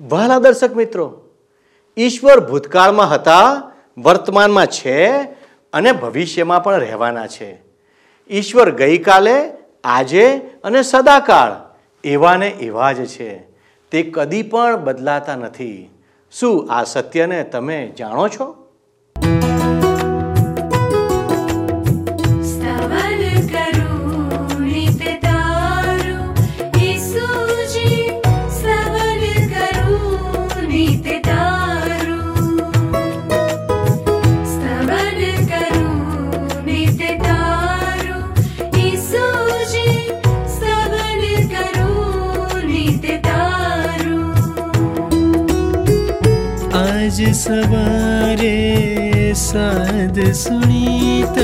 વહાલા દર્શક મિત્રો, ઈશ્વર ભૂતકાળમાં હતા, વર્તમાનમાં છે અને ભવિષ્યમાં પણ રહેવાના છે. ઈશ્વર ગઈકાલે, આજે અને સદાકાળ એવા ને એવા જ છે. તે કદી પણ બદલાતા નથી. શું આ સત્યને તમે જાણો છો? सवारे साध सुनीत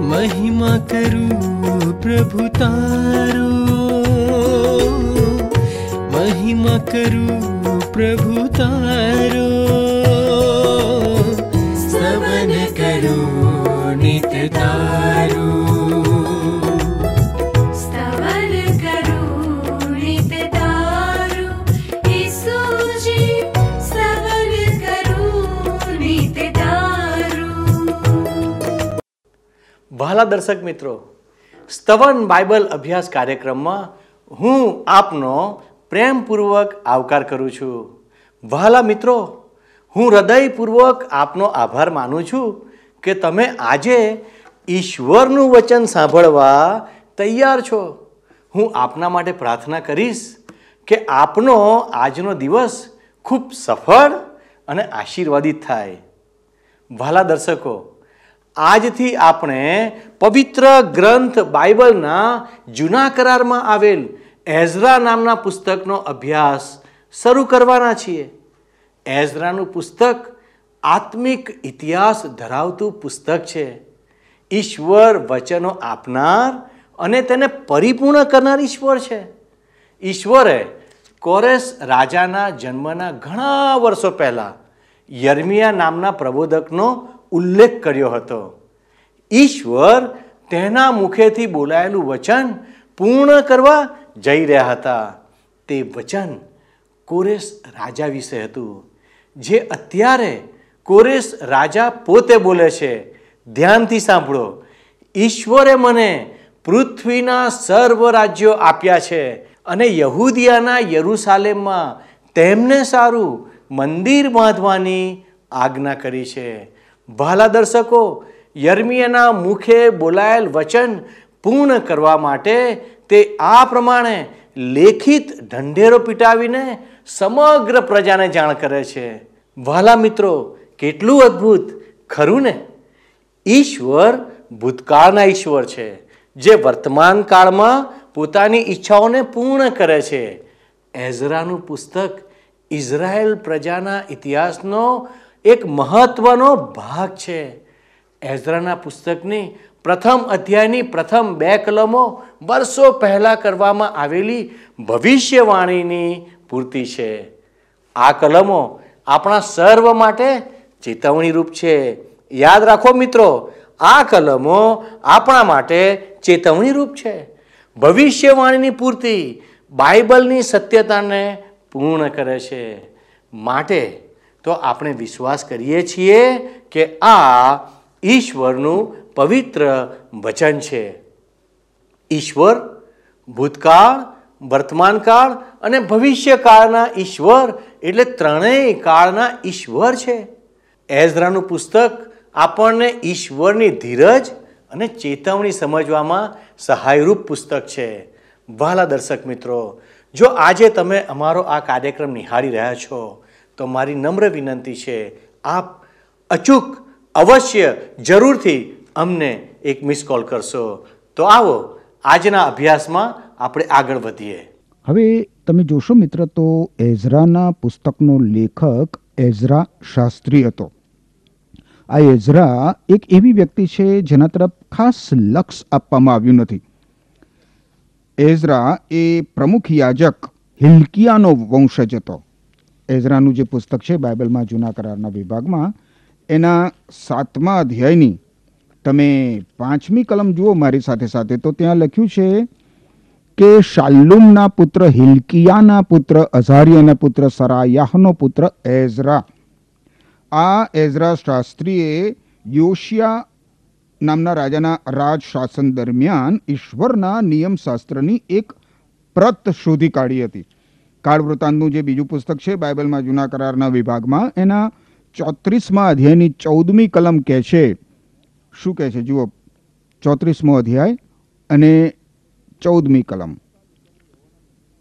महिमा करू प्रभु तारो। महिमा करू प्रभु तारो। महिमाकप्रभु करू। વહાલા દર્શક મિત્રો, સ્તવન બાઇબલ અભ્યાસ કાર્યક્રમમાં હું આપનો પ્રેમપૂર્વક આવકાર કરું છું. વહાલા મિત્રો, હું હૃદયપૂર્વક આપનો આભાર માનું છું કે તમે આજે ઈશ્વરનું વચન સાંભળવા તૈયાર છો. હું આપના માટે પ્રાર્થના કરીશ કે આપનો આજનો દિવસ ખૂબ સફળ અને આશીર્વાદિત થાય. વહાલા દર્શકો આજથી આપણે પવિત્ર ગ્રંથ બાઇબલના જૂના કરારમાં આવેલ એઝરા નામના પુસ્તકનો અભ્યાસ શરૂ કરવાના છીએ. એઝરાનું પુસ્તક આત્મિક ઇતિહાસ ધરાવતું પુસ્તક છે. ઈશ્વર વચનો આપનાર અને તેને પરિપૂર્ણ કરનાર ઈશ્વર છે. ઈશ્વરે કોરેસ રાજાના જન્મના ઘણા વર્ષો પહેલાં યર્મિયા નામના પ્રબોધકનો ઉલ્લેખ કર્યો હતો. ઈશ્વર તેના મુખેથી બોલાયેલું વચન પૂર્ણ કરવા જઈ રહ્યા હતા. તે વચન કોરેશ રાજા વિશે હતું. જે અત્યારે કોરેશ રાજા પોતે બોલે છે. ધ્યાનથી સાંભળો. ઈશ્વરે મને પૃથ્વીના સર્વ રાજ્યો આપ્યા છે અને યહૂદિયાના યરૂસાલેમમાં તેમને સારું મંદિર બાંધવાની આજ્ઞા કરી છે. ભાલા દર્શકો, યર્મિયાના મુખે બોલાયેલ વચન પૂર્ણ કરવા માટે તે આ પ્રમાણે લેખિત ઢંઢેરો પીટાવીને સમગ્ર પ્રજાને જાણ કરે છે. વાલા મિત્રો, કેટલું અદ્ભુત! ખરું ને? ઈશ્વર ભૂતકાળના ઈશ્વર છે, જે વર્તમાન કાળમાં પોતાની ઈચ્છાઓને પૂર્ણ કરે છે. એઝરાનું પુસ્તક ઇઝરાયેલ પ્રજાના ઇતિહાસનો એક મહત્વનો ભાગ છે. એઝરાના પુસ્તકની પ્રથમ અધ્યાયની પ્રથમ બે કલમો વર્ષો પહેલાં કરવામાં આવેલી ભવિષ્યવાણીની પૂર્તિ છે. આ કલમો આપણા સર્વ માટે ચેતવણીરૂપ છે. યાદ રાખો મિત્રો, આ કલમો આપણા માટે ચેતવણીરૂપ છે. ભવિષ્યવાણીની પૂર્તિ બાઇબલની સત્યતાને પૂર્ણ કરે છે. માટે તો આપણે વિશ્વાસ કરીએ છીએ કે આ ઈશ્વરનું પવિત્ર વચન છે. ઈશ્વર, ભૂતકાળ વર્તમાનકાળ અને ભવિષ્યકાળના ઈશ્વર એટલે ત્રણેય કાળના ઈશ્વર છે. એઝરાનું પુસ્તક આપણને ઈશ્વરની ધીરજ અને ચેતવણી સમજવામાં સહાયરૂપ પુસ્તક છે. વહાલા દર્શક મિત્રો, જો આજે તમે અમારો આ કાર્યક્રમ નિહાળી રહ્યા છો તો મારી નમ્ર વિનંતી છે, આપ અચૂક, અવશ્ય જરૂરથી અમને એક મિસ કોલ કરશો. તો આવો, આજના અભ્યાસમાં આપણે આગળ વધીએ. હવે તમે જોશો મિત્ર, તો એઝરાના પુસ્તકનો લેખક એઝરા શાસ્ત્રી હતો. આ એઝરા એક એવી વ્યક્તિ છે જેના તરફ ખાસ લક્ષ આપવામાં આવ્યું નથી. એઝરા એ પ્રમુખ યાજક હિલકિયાનો વંશજ હતો. એઝરાનું જે પુસ્તક છે, બાઇબલમાં જૂના કરારના વિભાગમાં, એના સાતમા અધ્યાયની તમે પાંચમી કલમ જુઓ મારી સાથે સાથે, તો ત્યાં લખ્યું છે કે શાલ્લુમના પુત્ર હિલકિયાના પુત્ર અઝારિયાના પુત્ર સરાયાહનો પુત્ર એઝરા. આ એઝરા શાસ્ત્રીએ યોશિયા નામના રાજાના રાજ શાસન દરમિયાન ઈશ્વરના નિયમશાસ્ત્રની એક પ્રત શોધી કાઢી હતી. કાળ વૃત્તાંતનું જે બીજું પુસ્તક છે, બાઇબલમાં જૂના કરારના વિભાગમાં, એના ચોત્રીસમાં અધ્યાયની ચૌદમી કલમ કહે છે. શું કહે છે? જુઓ, ચોત્રીસમો અધ્યાય અને ચૌદમી કલમ.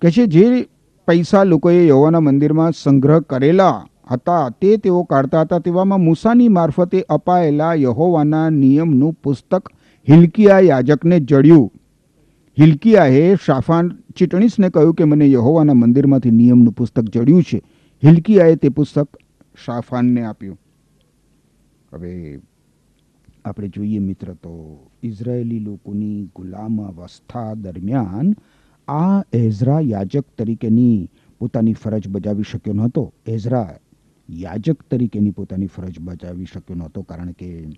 કે છે, જે પૈસા લોકોએ યહોવાના મંદિરમાં સંગ્રહ કરેલા હતા, તે તેઓ કાઢતા હતા. તેવામાં મૂસાની મારફતે અપાયેલા યહોવાના નિયમનું પુસ્તક હિલકિયા યાજકને જડ્યું. હિલકિયાએ શાફાન ચીટણીસને કહ્યું કે મને યહોવાના મંદિરમાંથી નિયમનું પુસ્તક જડ્યું છે. હિલકિયાએ તે પુસ્તક શાફાનને આપ્યું. હવે આપણે જોઈએ મિત્ર તો ઇઝરાયેલી લોકોની ગુલામ અવસ્થા દરમિયાન આ એઝરા યાજક તરીકેની પોતાની ફરજ બજાવી શક્યો નહોતો. એઝરા યાજક તરીકેની પોતાની ફરજ બજાવી શક્યો નહોતો કારણ કે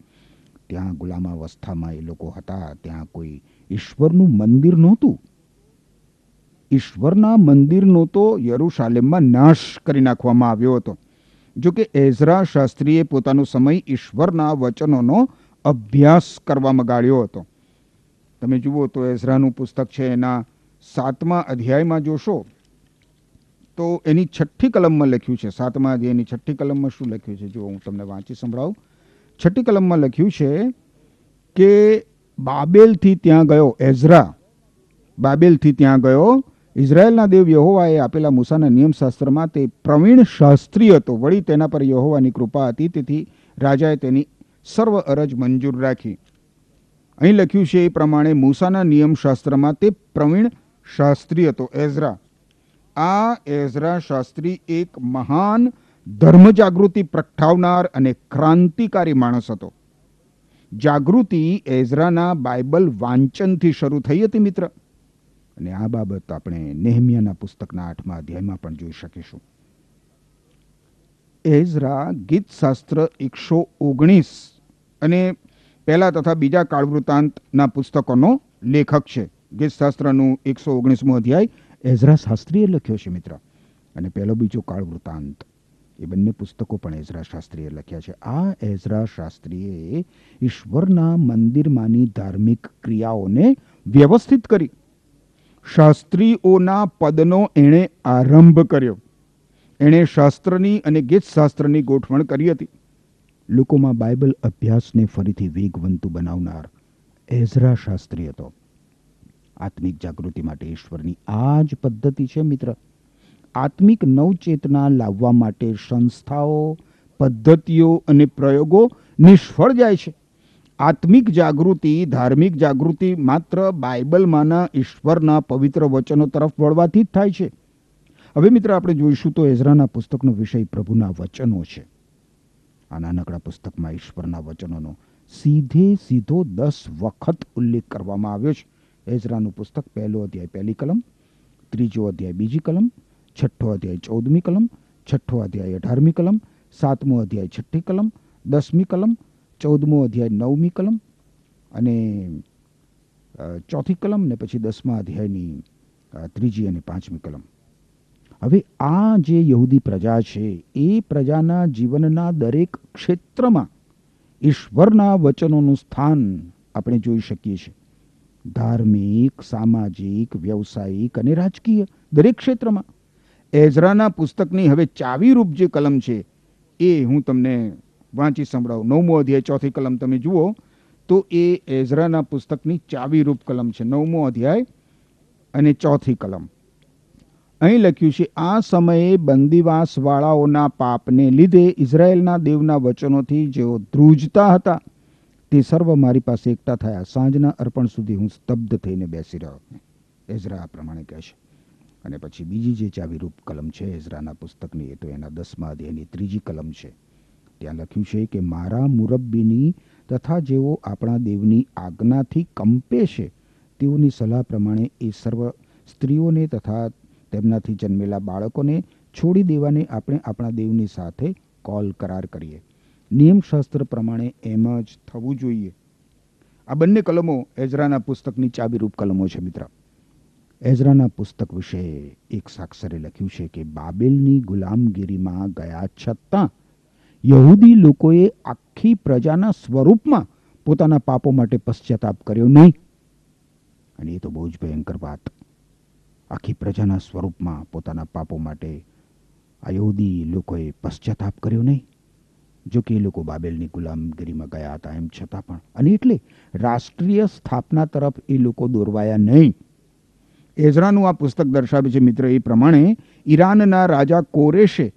ત્યાં ગુલામાવસ્થામાં એ લોકો હતા, ત્યાં કોઈ ઈશ્વરનું મંદિર નહોતું. ઈશ્વરના મંદિરનો તો યરુશાલેમમાં નાશ કરી નાખવામાં આવ્યો હતો. જો કે એઝરા શાસ્ત્રીએ પોતાનો સમય ઈશ્વરના વચનોનો અભ્યાસ કરવામાં ગાળ્યો હતો. તમે જુઓ તો એઝરાનું પુસ્તક છે એના સાતમા અધ્યાયમાં જોશો, તો એની છઠ્ઠી કલમમાં લખ્યું છે. સાતમા અધ્યાયની છઠ્ઠી કલમમાં શું લખ્યું છે? જો હું તમને વાંચી સંભળાવું. છઠ્ઠી કલમમાં લખ્યું છે કે બાબેલથી ત્યાં ગયો એઝરા. બાબેલથી ત્યાં ગયો ઇઝરાયલના દેવ યહોવાએ આપેલા મૂસાના નિયમશાસ્ત્રમાં તે પ્રવીણ શાસ્ત્રી હતો. વળી તેના પર યહોવાની કૃપા હતી. તેથી રાજાએ તેની સર્વ અરજ મંજૂર રાખી. અહીં લખ્યું છે એ પ્રમાણે મૂસાના નિયમશાસ્ત્રમાં તે પ્રવીણ શાસ્ત્રી હતો. એઝરા. આ એઝરા શાસ્ત્રી એક મહાન ધર્મ જાગૃતિ પ્રગટાવનાર અને ક્રાંતિકારી માણસ હતો. જાગૃતિ એઝરાના બાઇબલ વાંચનથી શરૂ થઈ હતી, મિત્ર. અને આ બાબત આપણે નેહમિયાના પુસ્તકના આઠમા અધ્યાયમાં પણ જોઈ શકીશું. એઝરા ગીતશાસ્ત્ર એકસો ઓગણીસ અને પહેલા તથા બીજા કાળવૃતાંતના પુસ્તકોનો લેખક છે. ગીતશાસ્ત્રનું એકસો ઓગણીસમો અધ્યાય એઝરા શાસ્ત્રીએ લખ્યો છે, મિત્ર. અને પહેલો બીજો કાળવૃતાંત. એ બંને પુસ્તકો પણ એઝરા શાસ્ત્રીએ લખ્યા છે. આ એઝરા શાસ્ત્રીએ ઈશ્વરના મંદિરમાંની ધાર્મિક ક્રિયાઓને વ્યવસ્થિત કરી. શાસ્ત્રીઓના પદનો એણે આરંભ કર્યો. એણે શાસ્ત્રની અને ગીતશાસ્ત્રની ગોઠવણ કરી હતી. લોકોમાં બાઇબલ અભ્યાસને ફરીથી વેગવંતુ બનાવનાર એઝરા શાસ્ત્રી હતો. આત્મિક જાગૃતિ માટે ઈશ્વરની આ જ પદ્ધતિ છે મિત્ર. આત્મિક નવચેતના લાવવા માટે સંસ્થાઓ, પદ્ધતિઓ અને પ્રયોગો નિષ્ફળ જાય છે. આત્મિક જાગૃતિ, ધાર્મિક જાગૃતિ માત્ર બાઇબલમાંના ઈશ્વરના પવિત્ર વચનો તરફ વળવાથી જ થાય છે. હવે મિત્ર, આપણે જોઈશું તો એઝરાના પુસ્તકનો વિષય પ્રભુના વચનો છે. આ નાનકડા પુસ્તકમાં ઈશ્વરના વચનોનો સીધે સીધો દસ વખત ઉલ્લેખ કરવામાં આવ્યો છે. એઝરાનું પુસ્તક પહેલો અધ્યાય પહેલી કલમ, ત્રીજો અધ્યાય બીજી કલમ છઠ્ઠો અધ્યાય ચૌદમી કલમ, છઠ્ઠો અધ્યાય અઢારમી કલમ, સાતમો અધ્યાય છઠ્ઠી કલમ, દસમી કલમ, ચૌદમો અધ્યાય નવમી કલમ અને ચોથી કલમ ને પછી દસમા અધ્યાયની ત્રીજી અને પાંચમી કલમ. હવે આ જે યહૂદી પ્રજા છે, એ પ્રજાના જીવનના દરેક ક્ષેત્રમાં ઈશ્વરના વચનોનું સ્થાન આપણે જોઈ શકીએ છીએ. ધાર્મિક, સામાજિક, વ્યવસાયિક અને રાજકીય દરેક ક્ષેત્રમાં. એઝરાના પુસ્તકની હવે ચાવીરૂપ જે કલમ છે, એ હું તમને વાંચી સંભળાવું. નવમો અધ્યાય, ચોથી કલમ તમે જુઓ, તો એ એઝરાના પુસ્તકની ચાવીરૂપ કલમ છે. નવમો અધ્યાય અને ચોથી કલમ. અહીં લખ્યું છે, આ સમયે બંદીવાસવાળાઓના પાપને લીધે ઇઝરાયેલના દેવના વચનોથી જેઓ ધ્રુજતા હતા, તે સર્વ મારી પાસે એકઠા થયા. સાંજના અર્પણ સુધી હું સ્તબ્ધ થઈને બેસી રહ્યો એઝરા આ પ્રમાણે કહે છે. અને પછી બીજી જે ચાવીરૂપ કલમ છે એઝરાના પુસ્તકની, એ તો એના દસમા અધ્યાયની ત્રીજી કલમ છે. ત્યાં લખ્યું છે કે, મારા મુરબ્બીની તથા જેઓ આપણા દેવની આજ્ઞાથી કંપે છે, તેઓની સલાહ પ્રમાણે એ સર્વ સ્ત્રીઓને તથા તેમનાથી જન્મેલા બાળકોને છોડી દેવાને આપણે આપણા દેવની સાથે કોલ કરાર કરીએ. નિયમશાસ્ત્ર પ્રમાણે એમ જ થવું જોઈએ. આ બંને કલમો એઝરાના પુસ્તકની ચાવીરૂપ કલમો છે, મિત્ર. એઝરાના પુસ્તક વિશે એક સાક્ષરે લખ્યું છે કે બાબેલની ગુલામગીરીમાં ગયા છતાં યહૂદી લોકોએ આખી પ્રજાના સ્વરૂપમાં પોતાના પાપો માટે પશ્ચાતાપ કર્યો નહીં. અને એ તો બહુ જ ભયંકર વાત. આખી પ્રજાના સ્વરૂપમાં પોતાના પાપો માટે આ લોકોએ પશ્ચાતાપ કર્યો નહીં. જો કે એ લોકો બાબેલની ગુલામગીરીમાં ગયા હતા એમ છતાં પણ. અને એટલે રાષ્ટ્રીય સ્થાપના તરફ એ લોકો દોરવાયા નહીં. એઝરાનું આ પુસ્તક દર્શાવે છે મિત્ર એ પ્રમાણે, ઈરાનના રાજા કોરેશે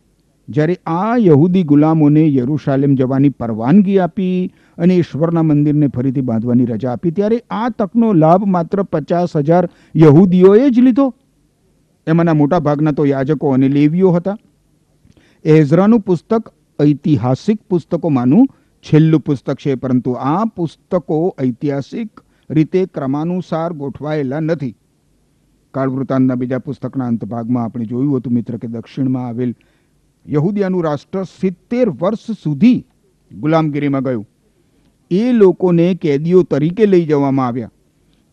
જ્યારે આ યહૂદી ગુલામોને યરૂશાલેમ જવાની પરવાનગી આપી અને ઈશ્વરના મંદિરને ફરીથી બાંધવાની રજા આપી, ત્યારે આ તકનો લાભ માત્ર પચાસ હજાર યહૂદીઓએ જ લીધો. એમાંના મોટા ભાગના તો યાજકો અને લેવીઓ હતા. એઝરાનું પુસ્તક ઐતિહાસિક પુસ્તકોમાંનું છેલ્લું પુસ્તક છે, પરંતુ આ પુસ્તકો ઐતિહાસિક રીતે ક્રમાનુસાર ગોઠવાયેલા નથી. કાળવૃતાંતના બીજા પુસ્તકના અંતભાગમાં આપણે જોયું હતું મિત્ર કે દક્ષિણમાં આવેલ યહૂદિયાનું રાષ્ટ્ર સિત્તેર વર્ષ સુધી ગુલામગીરીમાં ગયું. એ લોકોને કેદીઓ તરીકે લઈ જવામાં આવ્યા.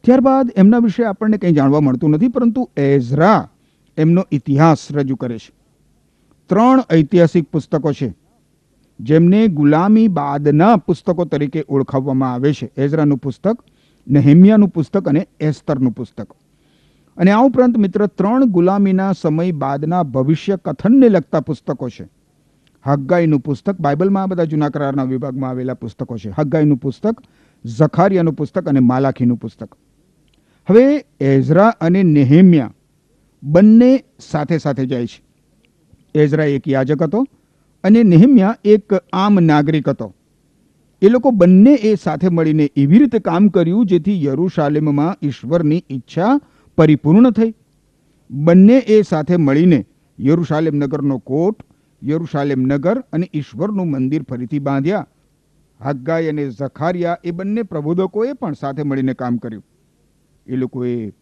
ત્યારબાદ એમના વિશે આપણને કંઈ જાણવા મળતું નથી, પરંતુ એઝરા એમનો ઇતિહાસ રજૂ કરે છે. ત્રણ ઐતિહાસિક પુસ્તકો છે, જેમને ગુલામી બાદના પુસ્તકો તરીકે ઓળખાવવામાં આવે છે. એઝરાનું પુસ્તક, નહેમિયાનું પુસ્તક અને એસ્તરનું પુસ્તક. અને આ ઉપરાંત મિત્ર, ત્રણ ગુલામીના સમય બાદના ભવિષ્ય કથનને લગતા પુસ્તકો છે. હગ્ગાઈનું પુસ્તક, બાઇબલમાં આ બધા જૂના કરારના વિભાગમાં આવેલા પુસ્તકો છે. હગ્ગાઈનું પુસ્તક, ઝખારિયાનું પુસ્તક અને માલાખીનું પુસ્તક. હવે એઝરા અને નેહેમિયા બંને સાથે સાથે જાય છે. એઝરા એક યાજક હતો અને નેહમિયા એક આમ નાગરિક હતો. એ લોકો બંને એ સાથે મળીને એવી રીતે કામ કર્યું જેથી યરુશાલેમમાં ઈશ્વરની ઈચ્છા પરિપૂર્ણ થઈ. બંને એ સાથે મળીને યરુશાલેમ નગરનો કોટ, યરુશાલેમ નગર અને ઈશ્વરનું મંદિર ફરીથી બાંધ્યા. હગ્ગાઈ અને ઝખારિયા એ બંને પ્રબોધકોએ પણ સાથે મળીને કામ કર્યું. એ લોકોએ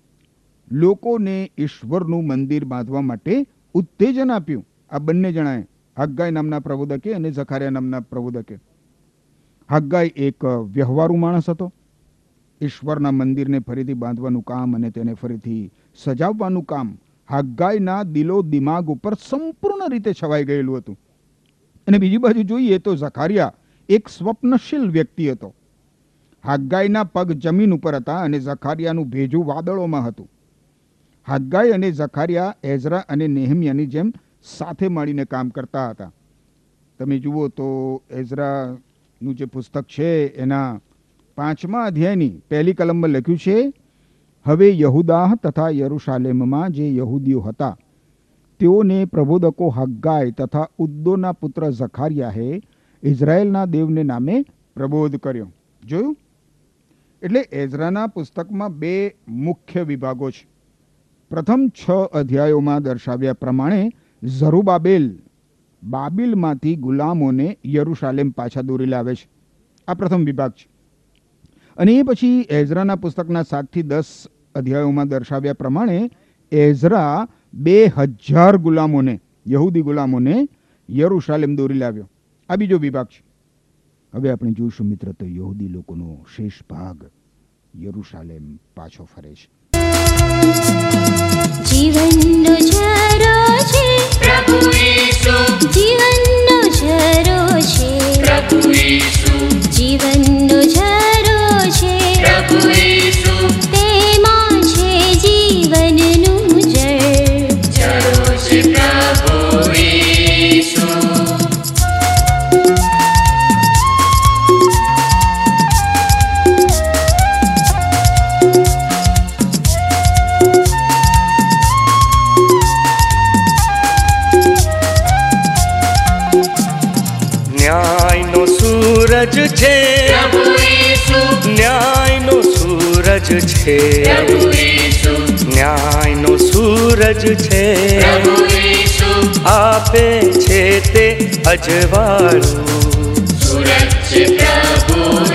લોકોને ઈશ્વરનું મંદિર બાંધવા માટે ઉત્તેજન આપ્યું. આ બંને જણાએ હગ્ગાઈ નામના પ્રબોધકે અને ઝખારિયા નામના પ્રબોધકે. હગ્ગાઈ એક વ્યવહારુ માણસ હતો. ઈશ્વરના મંદિરને ફરીથી બાંધવાનું કામ અને તેને ફરીથી સજાવવાનું કામ હગ્ગાઈના દિલો દિમાગ ઉપર સંપૂર્ણ રીતે છવાઈ ગયેલું હતું. અને બીજી બાજુ જોઈએ તો ઝખારિયા એક સ્વપ્નશીલ વ્યક્તિ હતો. હગ્ગાઈના પગ જમીન ઉપર હતા અને ઝખારિયાનું ભેજું વાદળોમાં હતું. હગ્ગાઈ અને ઝખારિયા એઝરા અને નેહમિયાની જેમ સાથે મળીને કામ કરતા હતા. તમે જુઓ તો એઝરાનું જે પુસ્તક છે એના પાંચમા અધ્યાયની પહેલી કલમમાં લખ્યું છે, હવે યહુદાહ તથા યરુશાલેમમાં જે યહૂદીઓ હતા, તેઓને પ્રબોધકો હગ્ગાય તથા ઉદ્દોના પુત્ર ઝખારિયાએ ઇઝરાયેલના દેવને નામે પ્રબોધ કર્યો. જોયું? એટલે એઝરાના પુસ્તકમાં બે મુખ્ય વિભાગો છે. પ્રથમ છ અધ્યાયોમાં દર્શાવ્યા પ્રમાણે ઝરુબાબેલ બાબિલમાંથી ગુલામોને યરુશાલેમ પાછા દોરી લાવે છે. આ પ્રથમ વિભાગ છે. અને એ પછી એઝરાના પુસ્તકના સાતથી દસ અધ્યાયોમાં દર્શાવ્યા પ્રમાણે એઝરા બે હજાર ગુલામોને યહૂદી ગુલામોને યરુશાલેમ દોરી લાવ્યો. આ બીજો વિભાગ છે. હવે આપણે જોઈશું મિત્ર તો યહૂદી લોકોનો શેષ ભાગ યરુશાલેમ પાછો ફરે છે. જીવનનો ઝરો છે. પ્રભુ ઈસુ. જીવનનો ઝરો છે. પ્રભુ ઈસુ. જીવનનો સૂરજ છે. ન્યાયનો સૂરજ છે. આપે છે તે અજવાળું. સૂરજ પ્રભુ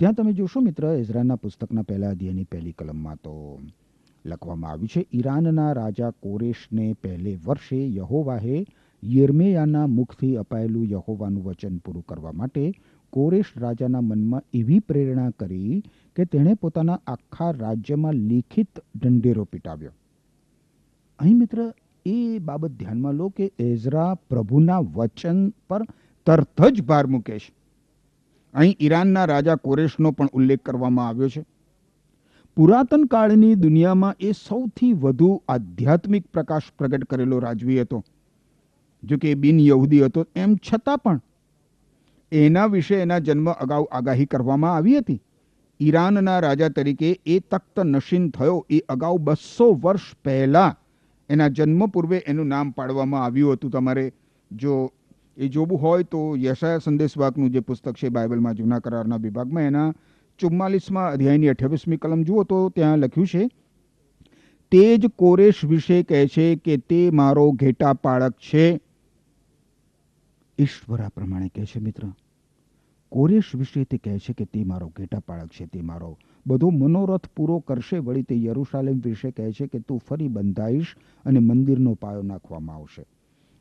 ત્યાં તમે જોશો મિત્ર ઇઝરાયલના પુસ્તકના પહેલા અધ્યાયની પહેલી કલમમાં તો લખવામાં આવ્યું છે, ઈરાનના રાજા કોરેશને પહેલે વર્ષે યહોવાહે યર્મેયાના મુખથી અપાયેલું યહોવાનું વચન પૂરું કરવા માટે કોરેશ રાજાના મનમાં એવી પ્રેરણા કરી કે તેણે પોતાના આખા રાજ્યમાં લિખિત ઢંઢેરો પીટાવ્યો. અહીં મિત્ર, એ બાબત ધ્યાનમાં લો કે એઝરા પ્રભુના વચન પર તરત જ ભાર મૂકે છે. અહીં ઈરાનના રાજા કોરેશનો પણ ઉલ્લેખ કરવામાં આવ્યો છે. પુરાતન કાળની દુનિયામાં એ સૌથી વધુ આધ્યાત્મિક પ્રકાશ પ્રગટ કરેલો રાજવી હતો. જો કે બિન યહૂદી હતો, એમ છતાં પણ એના વિશે એના જન્મ અગાઉ આગાહી કરવામાં આવી હતી. ઈરાનના રાજા તરીકે એ તખ્ત નશીન થયો. એ અગાઉ બસો વર્ષ પહેલાં એના જન્મ પૂર્વે એનું નામ પાડવામાં આવ્યું હતું. તમારે જો એ જોવું હોય તો યશાયા સંદેશવાકનું જે પુસ્તક છે બાઇબલમાં જૂના કરારના વિભાગમાં એના ચુમ્માલીસમાં અધ્યાયની અઠ્યાવીસમી કલમ જુઓ તો ત્યાં લખ્યું છે તે જ કોરેશ વિશે કહે છે કે તે મારો ઘેટા પાળક છે. ઈશ્વર પ્રમાણે કહે છે મિત્ર. કોરેશ વિશે તે કહે છે કે તે મારો ઘેટા પાળક છે, તે મારો બધો મનોરથ પૂરો કરશે, વળી તે યરુશાલેમ વિશે કહે છે કે તું ફરી બંધાઈશ અને મંદિરનો પાયો નાખવામાં આવશે.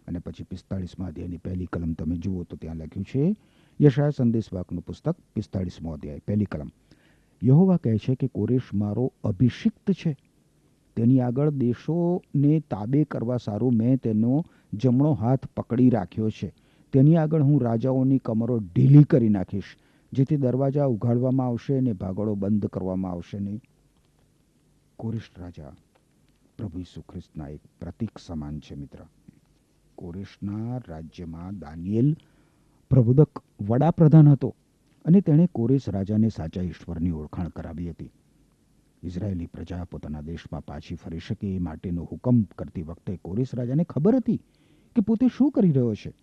અને પછી પિસ્તાળીસમાં અધ્યાયની પહેલી કલમ તમે જુઓ તો ત્યાં લખ્યું છે યશાય સંદેશવાકનું પુસ્તક, પિસ્તાળીસમો અધ્યાય, પહેલી કલમ. યહોવા કહે છે કે કોરેશ મારો અભિષિક્ત છે. તેની આગળ દેશોને તાબે કરવા સારું મેં તેનો જમણો હાથ પકડી રાખ્યો છે. તેની આગળ હું રાજાઓની કમરો ઢીલી કરી નાખીશ, જેથી દરવાજા ઉઘાડવામાં આવશે અને ભાગળો બંધ કરવામાં આવશે નહીં. કોરેશ રાજા પ્રભુ ઈસુ ખ્રિસ્તના એક પ્રતીક સમાન છે મિત્ર. કોરેશના રાજ્યમાં દાનિયેલ પ્રબોધક વડાપ્રધાન હતો અને તેણે કોરેશ રાજાને સાચા ઈશ્વરની ઓળખાણ કરાવી હતી. ઇઝરાયેલી પ્રજા પોતાના દેશમાં પાછી ફરી શકે એ માટેનો હુકમ કરતી વખતે કોરેશ રાજાને ખબર હતી કે પોતે શું કરી રહ્યો છે.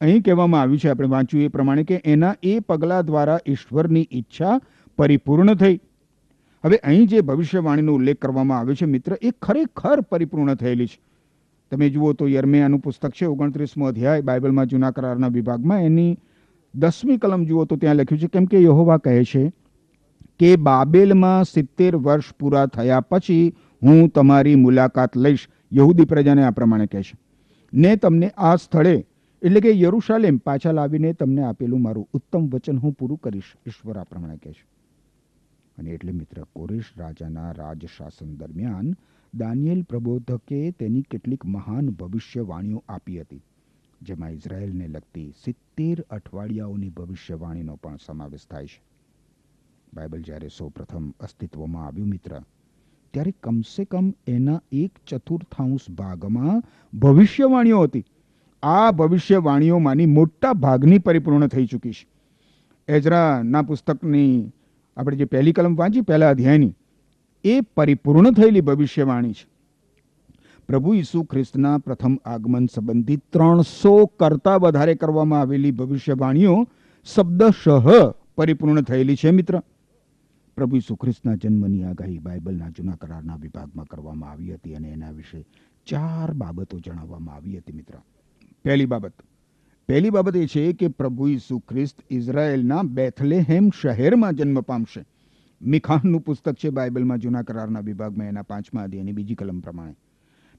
અહીં કહેવામાં આવ્યું છે, આપણે વાંચ્યું એ પ્રમાણે કે એના એ પગલાં દ્વારા ઈશ્વરની ઈચ્છા પરિપૂર્ણ થઈ. હવે અહીં જે ભવિષ્યવાણીનો ઉલ્લેખ કરવામાં આવ્યો છે, મિત્ર, એ ખરેખર પરિપૂર્ણ થયેલી છે. તમે જુઓ તો યર્મિયાનું પુસ્તક છે, ઓગણત્રીસમો અધ્યાય, બાઇબલમાં જૂના કરારના વિભાગમાં. એની દસમી કલમ જુઓ તો ત્યાં લખ્યું છે, કેમ કે યહોવા કહે છે કે બાબેલમાં સિત્તેર વર્ષ પૂરા થયા પછી હું તમારી મુલાકાત લઈશ. યહૂદી પ્રજાને આ પ્રમાણે કહે છે. ને તમને આ સ્થળે, એટલે કે યરુશાલેમ પાછા લાવીને તમને આપેલું મારું ઉત્તમ વચન હું પૂરું કરીશ, ઈશ્વર આ પ્રમાણે કહે છે. અને એટલે મિત્ર કોરેશ રાજાના રાજ શાસન દરમિયાન દાનિયેલ પ્રબોધકે તેની કેટલીક મહાન ભવિષ્યવાણીઓ આપી હતી, જેમાં ઇઝરાયેલને લગતી સિત્તેર અઠવાડિયાઓની ભવિષ્યવાણીનો પણ સમાવેશ થાય છે. બાઇબલ જ્યારે સૌપ્રથમ અસ્તિત્વમાં આવ્યું મિત્ર, ત્યારે કમસે કમ એના એક ચતુર્થાંશ ભાગમાં ભવિષ્યવાણીઓ હતી. આ ભવિષ્યવાણીઓમાંની મોટા ભાગની પરિપૂર્ણ થઈ ચૂકી છે. એજરાના પુસ્તકની આપણે જે પહેલી કલમ વાંચી, પહેલા અધ્યાયની, એ પરિપૂર્ણ થયેલી ભવિષ્યવાણી છે. પ્રભુ ઈસુ ખ્રિસ્તના પ્રથમ આગમન સંબંધિત ત્રણસો કરતાં વધારે કરવામાં આવેલી ભવિષ્યવાણીઓ શબ્દશઃ પરિપૂર્ણ થયેલી છે, મિત્ર. પ્રભુ ઈસુ ખ્રિસ્તના જન્મની આગાહી બાઇબલના જૂના કરારના વિભાગમાં કરવામાં આવી હતી અને એના વિશે ચાર બાબતો જણાવવામાં આવી હતી, મિત્ર. પહેલી બાબત પહેલી બાબત એ છે કે પ્રભુ ઈસુ ખ્રિસ્ત ઇઝરાયેલના બેથલેહેમ શહેરમાં જન્મ પામશે. મિખાનનું પુસ્તક છે બાઇબલમાં જૂના કરારના વિભાગમાં, એના પાંચમા અધ્યાયની બીજી કલમ પ્રમાણે.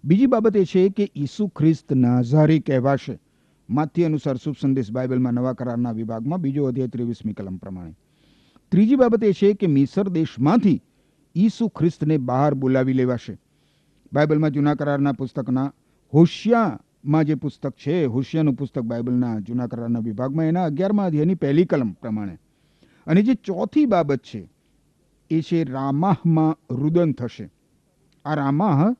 બીજી બાબત એ છે કે ઈસુ ખ્રિસ્ત નાઝારી કહેવાશે. માથી અનુસાર શુભ સંદેશ બાઇબલમાં નવા કરારના વિભાગમાં, બીજો અધ્યાય ત્રેવીસમી કલમ પ્રમાણે. ત્રીજી બાબત એ છે કે મિસર દેશમાંથી ઈસુ ખ્રિસ્તને બહાર બોલાવી લેવાશે. બાઇબલમાં જૂના કરારના પુસ્તકના હોશિયામાં જે પુસ્તક છે, હોશિયાનું પુસ્તક બાઇબલના જૂના કરારના વિભાગમાં, એના અગિયારમાં અધ્યાયની પહેલી કલમ પ્રમાણે. અને જે ચોથી બાબત છે, એ છે રામાહમાં રુદન થશે. આ રામાહ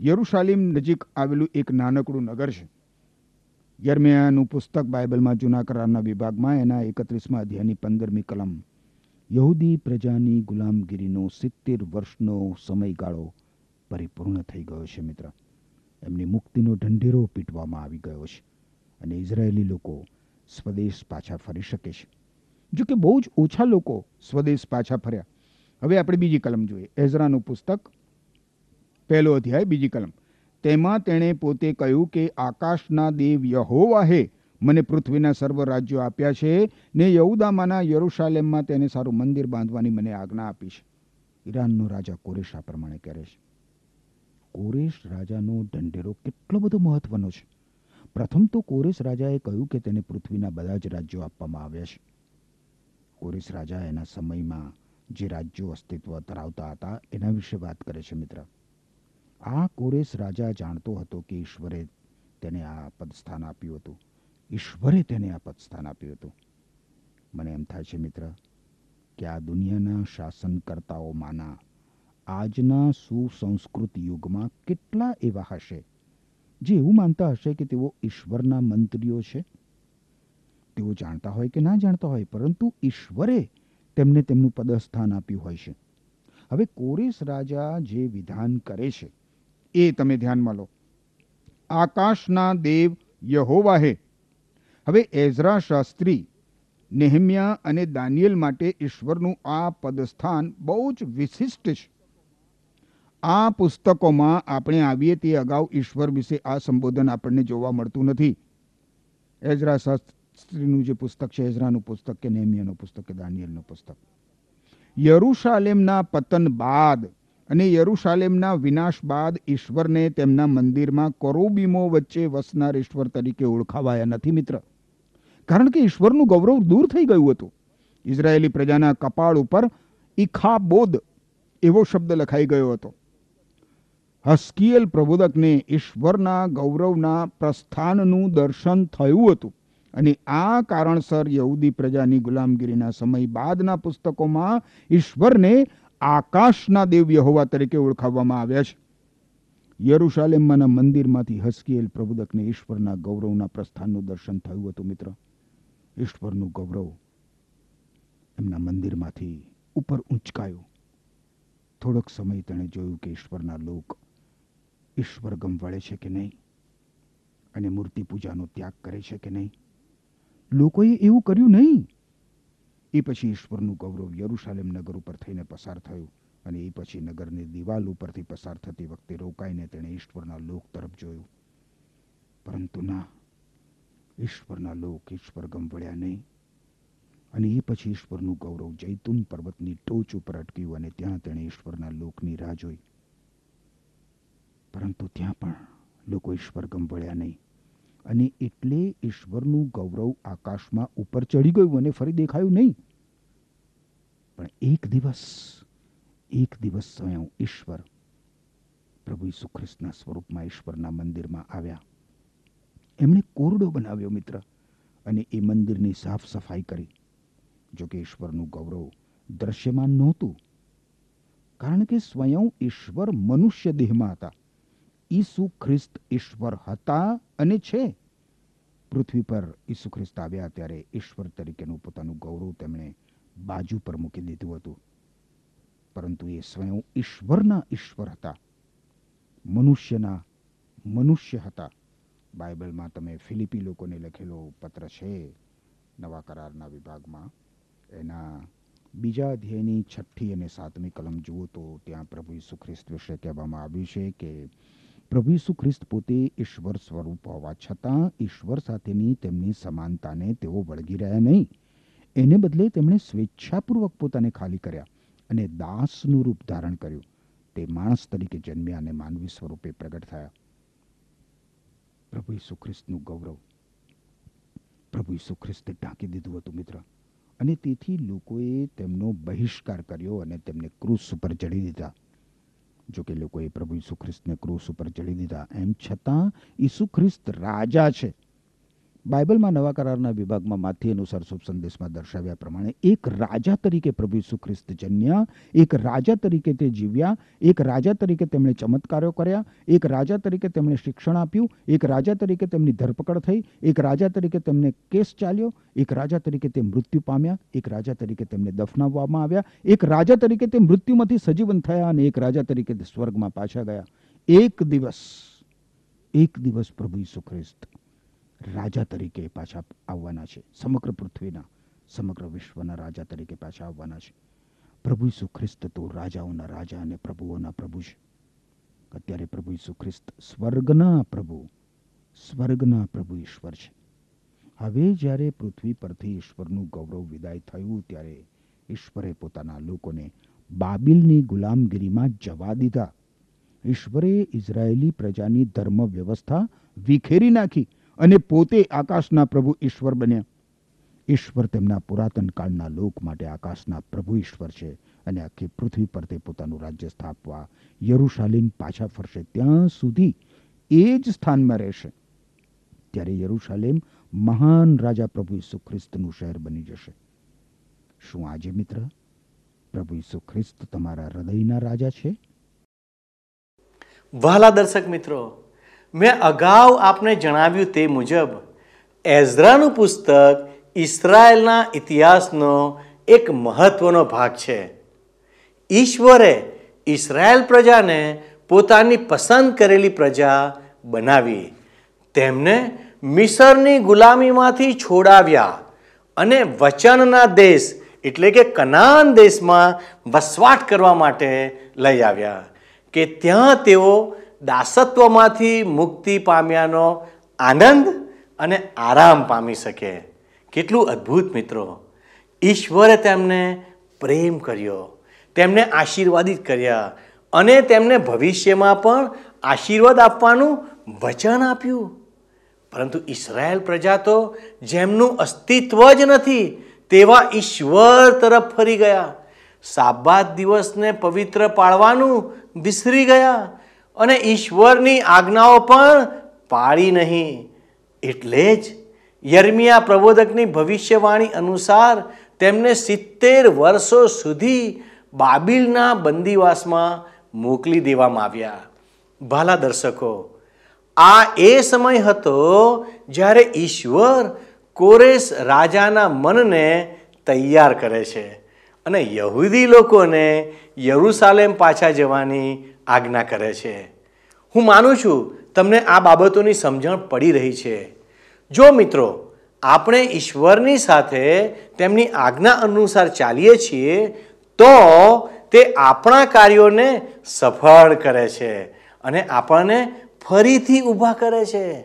યરુશાલિમ નજીક આવેલું એક નાનકડું નગર છે. યર્મિયાનું પુસ્તક બાઇબલમાં જૂના કરારના વિભાગમાં, એના એકત્રીસમાં અધ્યાયની પંદરમી કલમ. યહૂદી પ્રજાની ગુલામગીરીનો સિત્તેર વર્ષનો સમયગાળો પરિપૂર્ણ થઈ ગયો છે, મિત્ર. એમની મુક્તિનો ઢંઢેરો પીટવામાં આવી ગયો છે અને ઇઝરાયેલી લોકો સ્વદેશ પાછા ફરી શકે છે. જો કે બહુ જ ઓછા લોકો સ્વદેશ પાછા ફર્યા. હવે આપણે બીજી કલમ જોઈએ. એઝરાનું પુસ્તક, પહેલો અધ્યાય, બીજી કલમ. તેમાં તેણે પોતે કહ્યું કે આકાશના દેવ યહોવાહે મને પૃથ્વીના સર્વ રાજ્યો આપ્યા છે ને યહુદામાના યરુશાલેમમાં તેને સારું મંદિર બાંધવાની મને આજ્ઞા આપી છે. ઈરાનનો રાજા કોરેશા પ્રમાણે કરે છે. કોરેશ રાજાનો ઢંઢેરો કેટલો બધો મહત્વનો છે. પ્રથમ તો કોરેશ રાજાએ કહ્યું કે તેને પૃથ્વીના બધા જ રાજ્યો આપવામાં આવ્યા છે. કોરેશ રાજા એના સમયમાં જે રાજ્યો અસ્તિત્વ ધરાવતા હતા, એના વિશે વાત કરે છે મિત્ર. આ કોરેશ રાજા જાણતો હતો કે ઈશ્વરે તેને આ પદસ્થાન આપ્યું હતું. ઈશ્વરે તેને આ પદસ્થાન આપ્યું હતું. મને એમ થાય છે મિત્ર, કે આ દુનિયાના શાસનકર્તાઓમાંના આજના સુસંસ્કૃત યુગમાં કેટલા એવા હશે? જે એવું માનતા હશે કે તેઓ ઈશ્વરના મંત્રીઓ છે? તેઓ જાણતા હોય કે ના જાણતા હોય, પરંતુ ઈશ્વરે તેમને તેમનું પદસ્થાન આપ્યું હોય છે. હવે કોરેશ રાજા જે વિધાન કરે છે, એ તમે ધ્યાનમાં લો. આકાશના દેવ યહોવાહે. હવે એઝરા શાસ્ત્રી નેહમ્યા અને દાનિયેલ માટે ઈશ્વરનું આ પદસ્થાન બહુ જ વિશિષ્ટ છે. આ પુસ્તકોમાં આપણે આવીએ તે અગાઉ ઈશ્વર વિશે આ સંબોધન આપણને જોવા મળતું નથી. એઝરા શાસ્ત્રીનું જે પુસ્તક છે, એઝરાનું પુસ્તક કે નેમિયાનું પુસ્તક કે દાનિયલનું પુસ્તક. યરુશાલેમના પતન બાદ અને યરુશાલેમના વિનાશ બાદ ઈશ્વરને તેમના મંદિરમાં કોરોબીમો વચ્ચે વસનાર ઈશ્વર તરીકે ઓળખાવાયા નથી મિત્ર. કારણ કે ઈશ્વરનું ગૌરવ દૂર થઈ ગયું હતું. ઇઝરાયેલી પ્રજાના કપાળ ઉપર ઇખાબોદ એવો શબ્દ લખાઈ ગયો હતો. હસ્કિયલ પ્રબોધકને ઈશ્વરના ગૌરવના પ્રસ્થાનનું દર્શન થયું હતું અને આ કારણસર યહૂદી પ્રજાની ગુલામગીરીના સમય બાદના પુસ્તકોમાં ઈશ્વરને આકાશના દેવ યહોવા તરીકે ઓળખાવવામાં આવ્યા છે. યરુશાલેમમાંના મંદિરમાંથી હસ્કિયેલ પ્રબોધકને ઈશ્વરના ગૌરવના પ્રસ્થાનનું દર્શન થયું હતું, મિત્ર. ઈશ્વરનું ગૌરવ એમના મંદિરમાંથી ઉપર ઊંચકાયું. થોડોક સમય તેણે જોયું કે ઈશ્વરના લોક ઈશ્વર ગમ વળે છે કે નહીં? અને મૂર્તિ પૂજાનો ત્યાગ કરે છે કે નહીં? લોકોએ એવું કર્યું નહીં. એ પછી ઈશ્વરનું ગૌરવ યરુશાલેમ નગર ઉપર થઈને પસાર થયું અને એ પછી નગરની દિવાલ ઉપરથી પસાર થતી વખતે રોકાઈને તેણે ઈશ્વરના લોક તરફ જોયું. પરંતુ ના, ઈશ્વરના લોક ઈશ્વર ગમ વળ્યા નહીં. અને એ પછી ઈશ્વરનું ગૌરવ જૈતુન પર્વતની ટોચ ઉપર અટક્યું અને ત્યાં તેણે ઈશ્વરના લોકની રાહ જોઈ. પરંતુ ત્યાં પણ લોકો ઈશ્વર ગમ વળ્યા નહીં. અને એટલે ઈશ્વરનું ગૌરવ આકાશમાં ઉપર ચડી ગયું અને ફરી દેખાયું નહીં. પણ એક દિવસ એક દિવસ સ્વયં ઈશ્વર, પ્રભુ ઈસુ ખ્રિસ્તના સ્વરૂપમાં ઈશ્વરના મંદિરમાં આવ્યા. એમણે કોરડો બનાવ્યો મિત્ર, અને એ મંદિરની સાફ સફાઈ કરી. જોકે ઈશ્વરનું ગૌરવ દ્રશ્યમાન નહોતું, કારણ કે સ્વયં ઈશ્વર મનુષ્ય દેહમાં હતા. ઈસુ ખ્રિસ્ત ઈશ્વર હતા અને છે. પૃથ્વી પર ઈસુ ખ્રિસ્ત આવ્યા ત્યારે ઈશ્વર તરીકેનું પોતાનું ગૌરવ તેમણે બાજુ પર મૂકી દીધું હતું. પરંતુ એ સ્વયં ઈશ્વરના ઈશ્વર હતા. મનુષ્યના મનુષ્ય હતા. બાઇબલમાં તમે ફિલિપી લોકોને લખેલો પત્ર છે, નવા કરારના વિભાગમાં. એના બીજા અધ્યાયની છઠ્ઠી અને સાતમી કલમ જુઓ તો ત્યાં પ્રભુ ઈસુ ખ્રિસ્ત વિશે કહેવામાં આવ્યું છે કે પ્રભુ ઈસુ ખ્રિસ્ત પોતે ઈશ્વર સ્વરૂપ હોવા છતાં ઈશ્વર સાથેની તેમની સમાનતાને તેઓ વળગી રહ્યા નહીં. એને બદલે તેમણે સ્વેચ્છાપૂર્વક પોતાને ખાલી કર્યા અને દાસનું રૂપ ધારણ કર્યું. તે માણસ તરીકે જન્મ્યા અને માનવી સ્વરૂપે પ્રગટ થયા. પ્રભુ ઈસુ ખ્રિસ્તનું ગૌરવ. પ્રભુ ઈસુ ખ્રિસ્તે ઢાંકી દીધું હતું મિત્ર. અને તેથી લોકોએ તેમનો બહિષ્કાર કર્યો અને તેમને ક્રૂસ ઉપર ચડી દીધા. જો કે લોકોએ પ્રભુ ઈસુ ખ્રિસ્તને ક્રૂસ ઉપર ચડી દીધા. એમ છતાં ઈસુ ખ્રિસ્ત રાજા છે. બાઇબલમાં નવા કરારના વિભાગમાં માથી અનુસાર શુભ સંદેશમાં દર્શાવ્યા પ્રમાણે એક રાજા તરીકે પ્રભુ ઈસુ ખ્રિસ્ત જન્મ્યા એક રાજા તરીકે તે જીવ્યા એક રાજા તરીકે તેમણે ચમત્કારો કર્યા એક રાજા તરીકે તેમણે શિક્ષણ આપ્યું એક રાજા તરીકે તેમની ધરપકડ થઈ એક રાજા તરીકે તેમને કેસ ચાલ્યો એક રાજા તરીકે તે મૃત્યુ પામ્યા એક રાજા તરીકે તેમને દફનાવવામાં આવ્યા એક રાજા તરીકે તે મૃત્યુમાંથી સજીવન થયા અને એક રાજા તરીકે સ્વર્ગમાં પાછા ગયા એક દિવસ એક દિવસ પ્રભુ ઈસુ ખ્રિસ્ત રાજા તરીકે પાછા આવવાના છે. સમગ્ર પૃથ્વીના, સમગ્ર વિશ્વના રાજા તરીકે પાછા આવવાના છે. પ્રભુ ઈસુ ખ્રિસ્ત તો રાજાઓના રાજા અને પ્રભુઓના પ્રભુ છે અત્યારે પ્રભુ ઈસુ ખ્રિસ્ત સ્વર્ગના પ્રભુ સ્વર્ગના પ્રભુ ઈશ્વર છે. હવે જ્યારે પૃથ્વી પરથી ઈશ્વરનું ગૌરવ વિદાય થયું ત્યારે ઈશ્વરે પોતાના લોકોને બાબિલની ગુલામગીરીમાં જવા દીધા. ઈશ્વરે ઇઝરાયેલી પ્રજાની ધર્મ વ્યવસ્થા વિખેરી નાખી. અને પોતે આકાશના પ્રભુ ઈશ્વર બન્યા. ઈશ્વર તેમના પુરાતન કાળના લોક માટે આકાશના પ્રભુ ઈશ્વર છે અને આખી પૃથ્વી પર તે પોતાનું રાજ્ય સ્થાપવા યરુશાલિમ પાછા ફરશે. ત્યાં સુધી એ જ સ્થાનમાં રહેશે. ત્યારે યરુશાલેમ મહાન રાજા પ્રભુ ઈસુ ખ્રિસ્તનું શહેર બની જશે. શું આજે મિત્ર પ્રભુ ઈસુ ખ્રિસ્ત તમારા હૃદયના રાજા છે? વહાલા દર્શક મિત્રો મેં અગાઉ આપને જણાવ્યું તે મુજબ, એઝરાનું પુસ્તક ઇસરાયલના ઇતિહાસનો એક મહત્વનો ભાગ છે. ઈશ્વરે ઇસરાયલ પ્રજાને પોતાની પસંદ કરેલી પ્રજા બનાવી. તેમને મિસરની ગુલામીમાંથી છોડાવ્યા અને વચનના દેશ, એટલે કે કનાન દેશમાં વસવાટ કરવા માટે લઈ આવ્યા, કે ત્યાં તેઓ દાસત્વમાંથી મુક્તિ પામ્યાનો આનંદ અને આરામ પામી શકે. કેટલું અદ્ભુત મિત્રો. ઈશ્વરે તેમને પ્રેમ કર્યો. તેમને આશીર્વાદિત કર્યા અને તેમને ભવિષ્યમાં પણ આશીર્વાદ આપવાનું વચન આપ્યું. પરંતુ ઇસરાયેલ પ્રજા તો જેમનું અસ્તિત્વ જ નથી, તેવા ઈશ્વર તરફ ફરી ગયા. સાબાત દિવસને પવિત્ર પાળવાનું વિસરી ગયા. અને ઈશ્વરની આજ્ઞાઓ પણ પાળી નહીં. એટલે જ યર્મિયા પ્રબોધકની ભવિષ્યવાણી અનુસાર તેમને સિત્તેર વર્ષો સુધી બાબિલના બંદીવાસમાં મોકલી દેવામાં આવ્યા. ભાલા દર્શકો, આ એ સમય હતો જ્યારે ઈશ્વર કોરેશ રાજાના મનને તૈયાર કરે છે અને યહૂદી લોકોને યરુસાલેમ પાછા જવાની આજ્ઞા કરે છે. હું માનું છું તમને આ બાબતોની સમજણ પડી રહી છે. જો મિત્રો, આપણે ઈશ્વરની સાથે તેમની આજ્ઞા અનુસાર ચાલીએ છીએ, તો તે આપણા કાર્યોને સફળ કરે છે અને આપણને ફરીથી ઊભા કરે છે.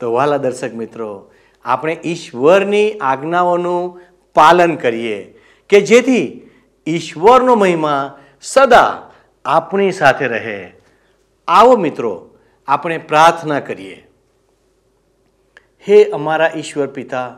તો વાલા દર્શક મિત્રો, આપણે ઈશ્વરની આજ્ઞાઓનું પાલન કરીએ કે જેથી ઈશ્વરનો મહિમા સદા આપણી સાથે રહે. આવો મિત્રો, આપણે પ્રાર્થના કરીએ. હે અમારા ઈશ્વર પિતા,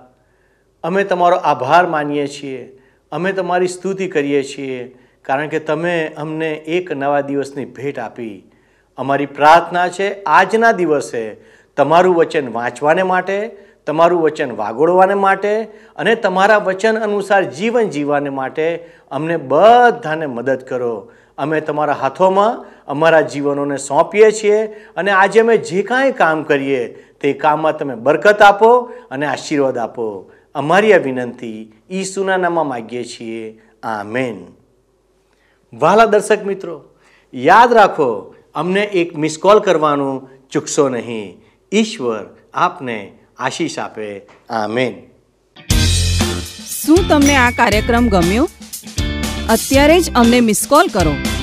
અમે તમારો આભાર માનીએ છીએ. અમે તમારી સ્તુતિ કરીએ છીએ, કારણ કે તમે અમને એક નવા દિવસની ભેટ આપી. અમારી પ્રાર્થના છે, આજના દિવસે તમારું વચન વાંચવાને માટે, તમારું વચન વાગોળવાને માટે અને તમારા વચન અનુસાર જીવન જીવવાને માટે અમને બધાને મદદ કરો. અમે તમારા હાથોમાં અમારા જીવનોને સોંપીએ છીએ અને આજે અમે જે કાંઈ કામ કરીએ તે કામમાં તમે બરકત આપો અને આશીર્વાદ આપો. અમારી આ વિનંતી ઈસુના નામમાં માગીએ છીએ. આ મેન વાલા દર્શક મિત્રો, યાદ રાખો, અમને એક મિસ કોલ કરવાનું ચૂકશો નહીં. ઈશ્વર આપને આશીષ આપે. આ મેન શું તમને આ કાર્યક્રમ ગમ્યો? અત્યારે જ અમને મિસ કોલ કરો.